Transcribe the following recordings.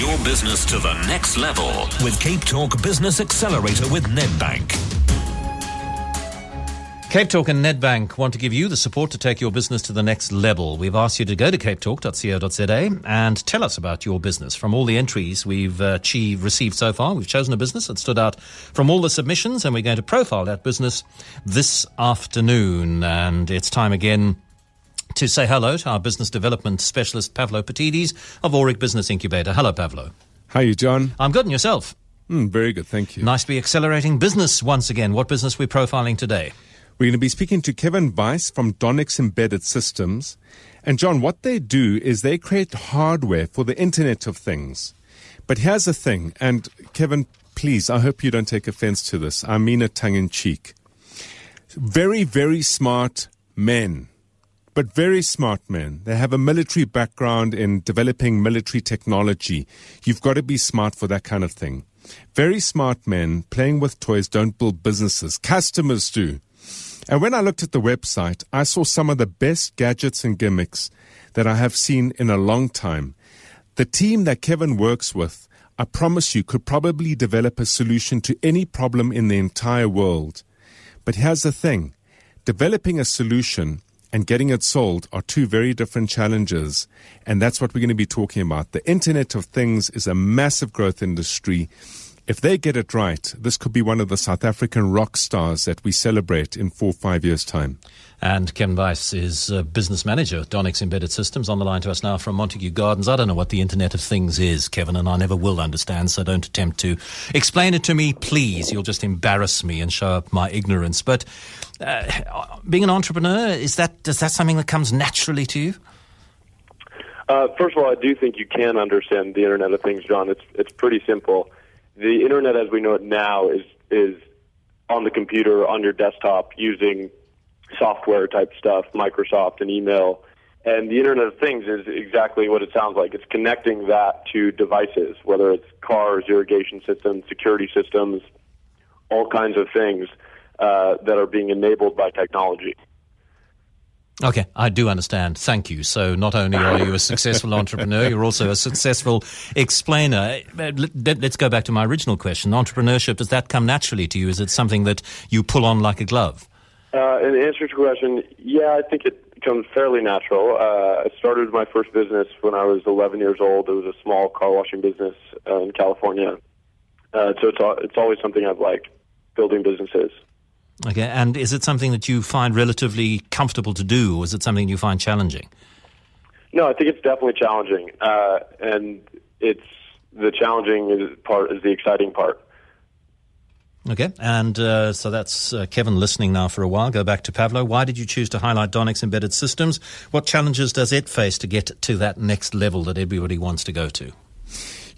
your business to the next level with Cape Talk Business Accelerator with Nedbank. Cape Talk and Nedbank want to give you the support to take your business to the next level. We've asked you to go to capetalk.co.za and tell us about your business. From all the entries we've uh, received so far, we've chosen a business that stood out from all the submissions, and we're going to profile that business this afternoon. And it's time again to say hello to our business development specialist, Pavlo Phitidis of Aurik Business Incubator. Hello, Pavlo. How are you, John? I'm good, and yourself? Mm, very good, thank you. Nice to be accelerating business once again. What business are we profiling today? We're going to be speaking to Kevin Weiss from Donix Embedded Systems. And John, what they do is they create hardware for the Internet of Things. But here's the thing, and Kevin, please, I hope you don't take offense to this. I mean it tongue in cheek. Very, very smart men, but very smart men. They have a military background in developing military technology. You've got to be smart for that kind of thing. Very smart men playing with toys don't build businesses. Customers do. And when I looked at the website, I saw some of the best gadgets and gimmicks that I have seen in a long time. The team that Kevin works with, I promise you, could probably develop a solution to any problem in the entire world. But here's the thing developing a solution and getting it sold are two very different challenges. And that's what we're going to be talking about. The Internet of Things is a massive growth industry. If they get it right, this could be one of the South African rock stars that we celebrate in four or five years' time. And Ken Weiss is a business manager at Donix Embedded Systems on the line to us now from Montague Gardens. I don't know what the Internet of Things is, Kevin, and I never will understand, so don't attempt to explain it to me, please. You'll just embarrass me and show up my ignorance. But uh, being an entrepreneur, is that, is that something that comes naturally to you? Uh, first of all, I do think you can understand the Internet of Things, John. It's, it's pretty simple the internet as we know it now is is on the computer on your desktop using software type stuff, Microsoft and email. And the Internet of Things is exactly what it sounds like. It's connecting that to devices, whether it's cars, irrigation systems, security systems, all kinds of things uh, that are being enabled by technology. Okay, I do understand. Thank you. So, not only are you a successful entrepreneur, you're also a successful explainer. Let's go back to my original question. Entrepreneurship, does that come naturally to you? Is it something that you pull on like a glove? Uh, in answer to your question, yeah, I think it comes fairly natural. Uh, I started my first business when I was 11 years old. It was a small car washing business uh, in California. Uh, so, it's, it's always something I've liked, building businesses. Okay, and is it something that you find relatively comfortable to do, or is it something you find challenging? No, I think it's definitely challenging, uh, and it's the challenging part is the exciting part. Okay, and uh, so that's uh, Kevin listening now for a while. Go back to Pavlo. Why did you choose to highlight Donix Embedded Systems? What challenges does it face to get to that next level that everybody wants to go to?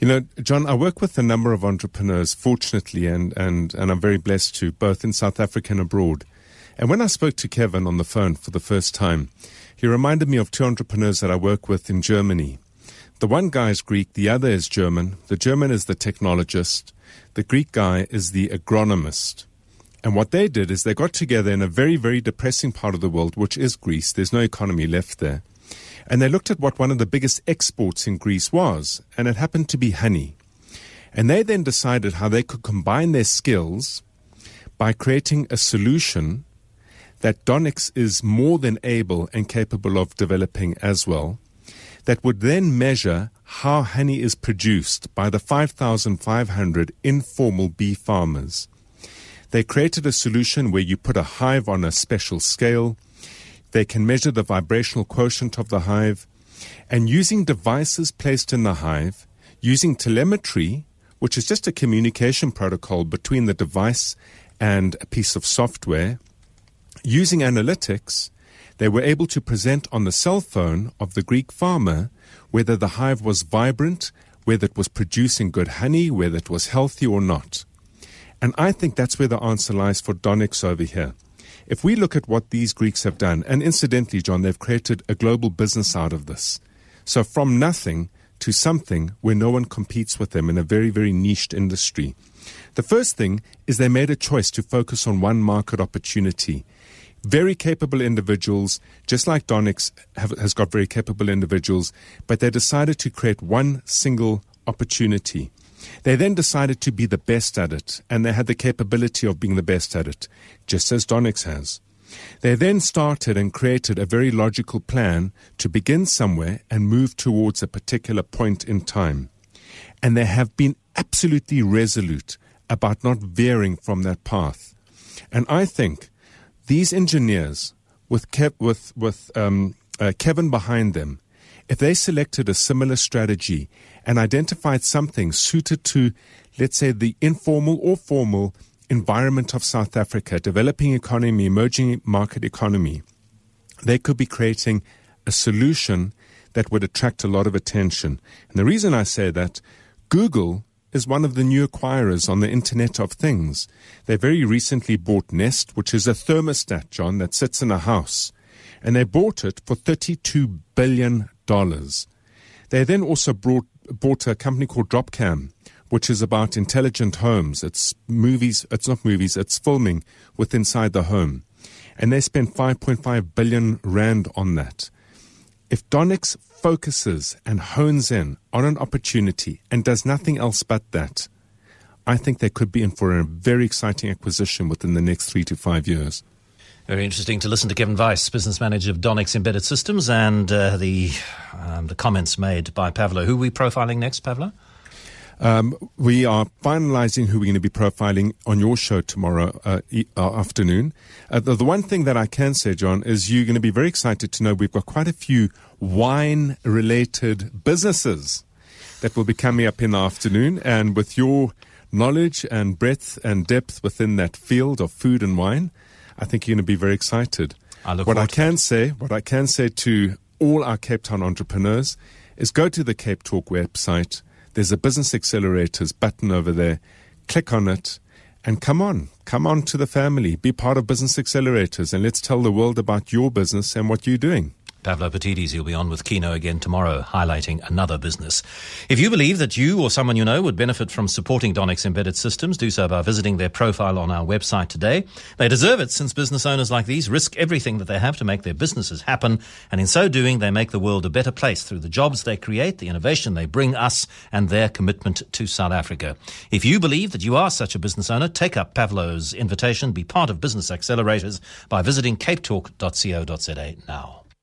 You know, John, I work with a number of entrepreneurs, fortunately, and, and, and I'm very blessed to, both in South Africa and abroad. And when I spoke to Kevin on the phone for the first time, he reminded me of two entrepreneurs that I work with in Germany. The one guy is Greek, the other is German. The German is the technologist, the Greek guy is the agronomist. And what they did is they got together in a very, very depressing part of the world, which is Greece. There's no economy left there. And they looked at what one of the biggest exports in Greece was, and it happened to be honey. And they then decided how they could combine their skills by creating a solution that Donix is more than able and capable of developing as well, that would then measure how honey is produced by the 5,500 informal bee farmers. They created a solution where you put a hive on a special scale they can measure the vibrational quotient of the hive. And using devices placed in the hive, using telemetry, which is just a communication protocol between the device and a piece of software, using analytics, they were able to present on the cell phone of the Greek farmer whether the hive was vibrant, whether it was producing good honey, whether it was healthy or not. And I think that's where the answer lies for Donix over here. If we look at what these Greeks have done, and incidentally, John, they've created a global business out of this. So from nothing to something where no one competes with them in a very, very niched industry. The first thing is they made a choice to focus on one market opportunity. Very capable individuals, just like Donix have, has got very capable individuals, but they decided to create one single opportunity. They then decided to be the best at it, and they had the capability of being the best at it, just as Donix has. They then started and created a very logical plan to begin somewhere and move towards a particular point in time. And they have been absolutely resolute about not veering from that path. And I think these engineers, with, Kev, with, with um, uh, Kevin behind them, if they selected a similar strategy and identified something suited to, let's say, the informal or formal environment of South Africa, developing economy, emerging market economy, they could be creating a solution that would attract a lot of attention. And the reason I say that, Google is one of the new acquirers on the Internet of Things. They very recently bought Nest, which is a thermostat, John, that sits in a house. And they bought it for $32 billion. They then also brought, bought a company called Dropcam, which is about intelligent homes. It's movies, it's not movies, it's filming with inside the home. And they spent 5.5 billion rand on that. If Donix focuses and hones in on an opportunity and does nothing else but that, I think they could be in for a very exciting acquisition within the next three to five years. Very interesting to listen to Kevin Weiss, business manager of Donix Embedded Systems, and uh, the um, the comments made by Pavlo. Who are we profiling next, Pavlo? Um, we are finalizing who we're going to be profiling on your show tomorrow uh, e- uh, afternoon. Uh, the, the, one thing that I can say, John, is you're going to be very excited to know we've got quite a few wine related businesses that will be coming up in the afternoon. And with your knowledge and breadth and depth within that field of food and wine, I think you're going to be very excited. I what I can say, what I can say to all our Cape Town entrepreneurs is go to the Cape Talk website there's a business accelerators button over there. Click on it and come on, come on to the family. Be part of business accelerators and let's tell the world about your business and what you're doing. Pavlo Phitidis, you'll be on with Kieno again tomorrow, highlighting another business. If you believe that you or someone you know would benefit from supporting Donix Embedded Systems, do so by visiting their profile on our website today. They deserve it since business owners like these risk everything that they have to make their businesses happen. And in so doing, they make the world a better place through the jobs they create, the innovation they bring us, and their commitment to South Africa. If you believe that you are such a business owner, take up Pavlo's invitation, be part of Business Accelerators by visiting capetalk.co.za now.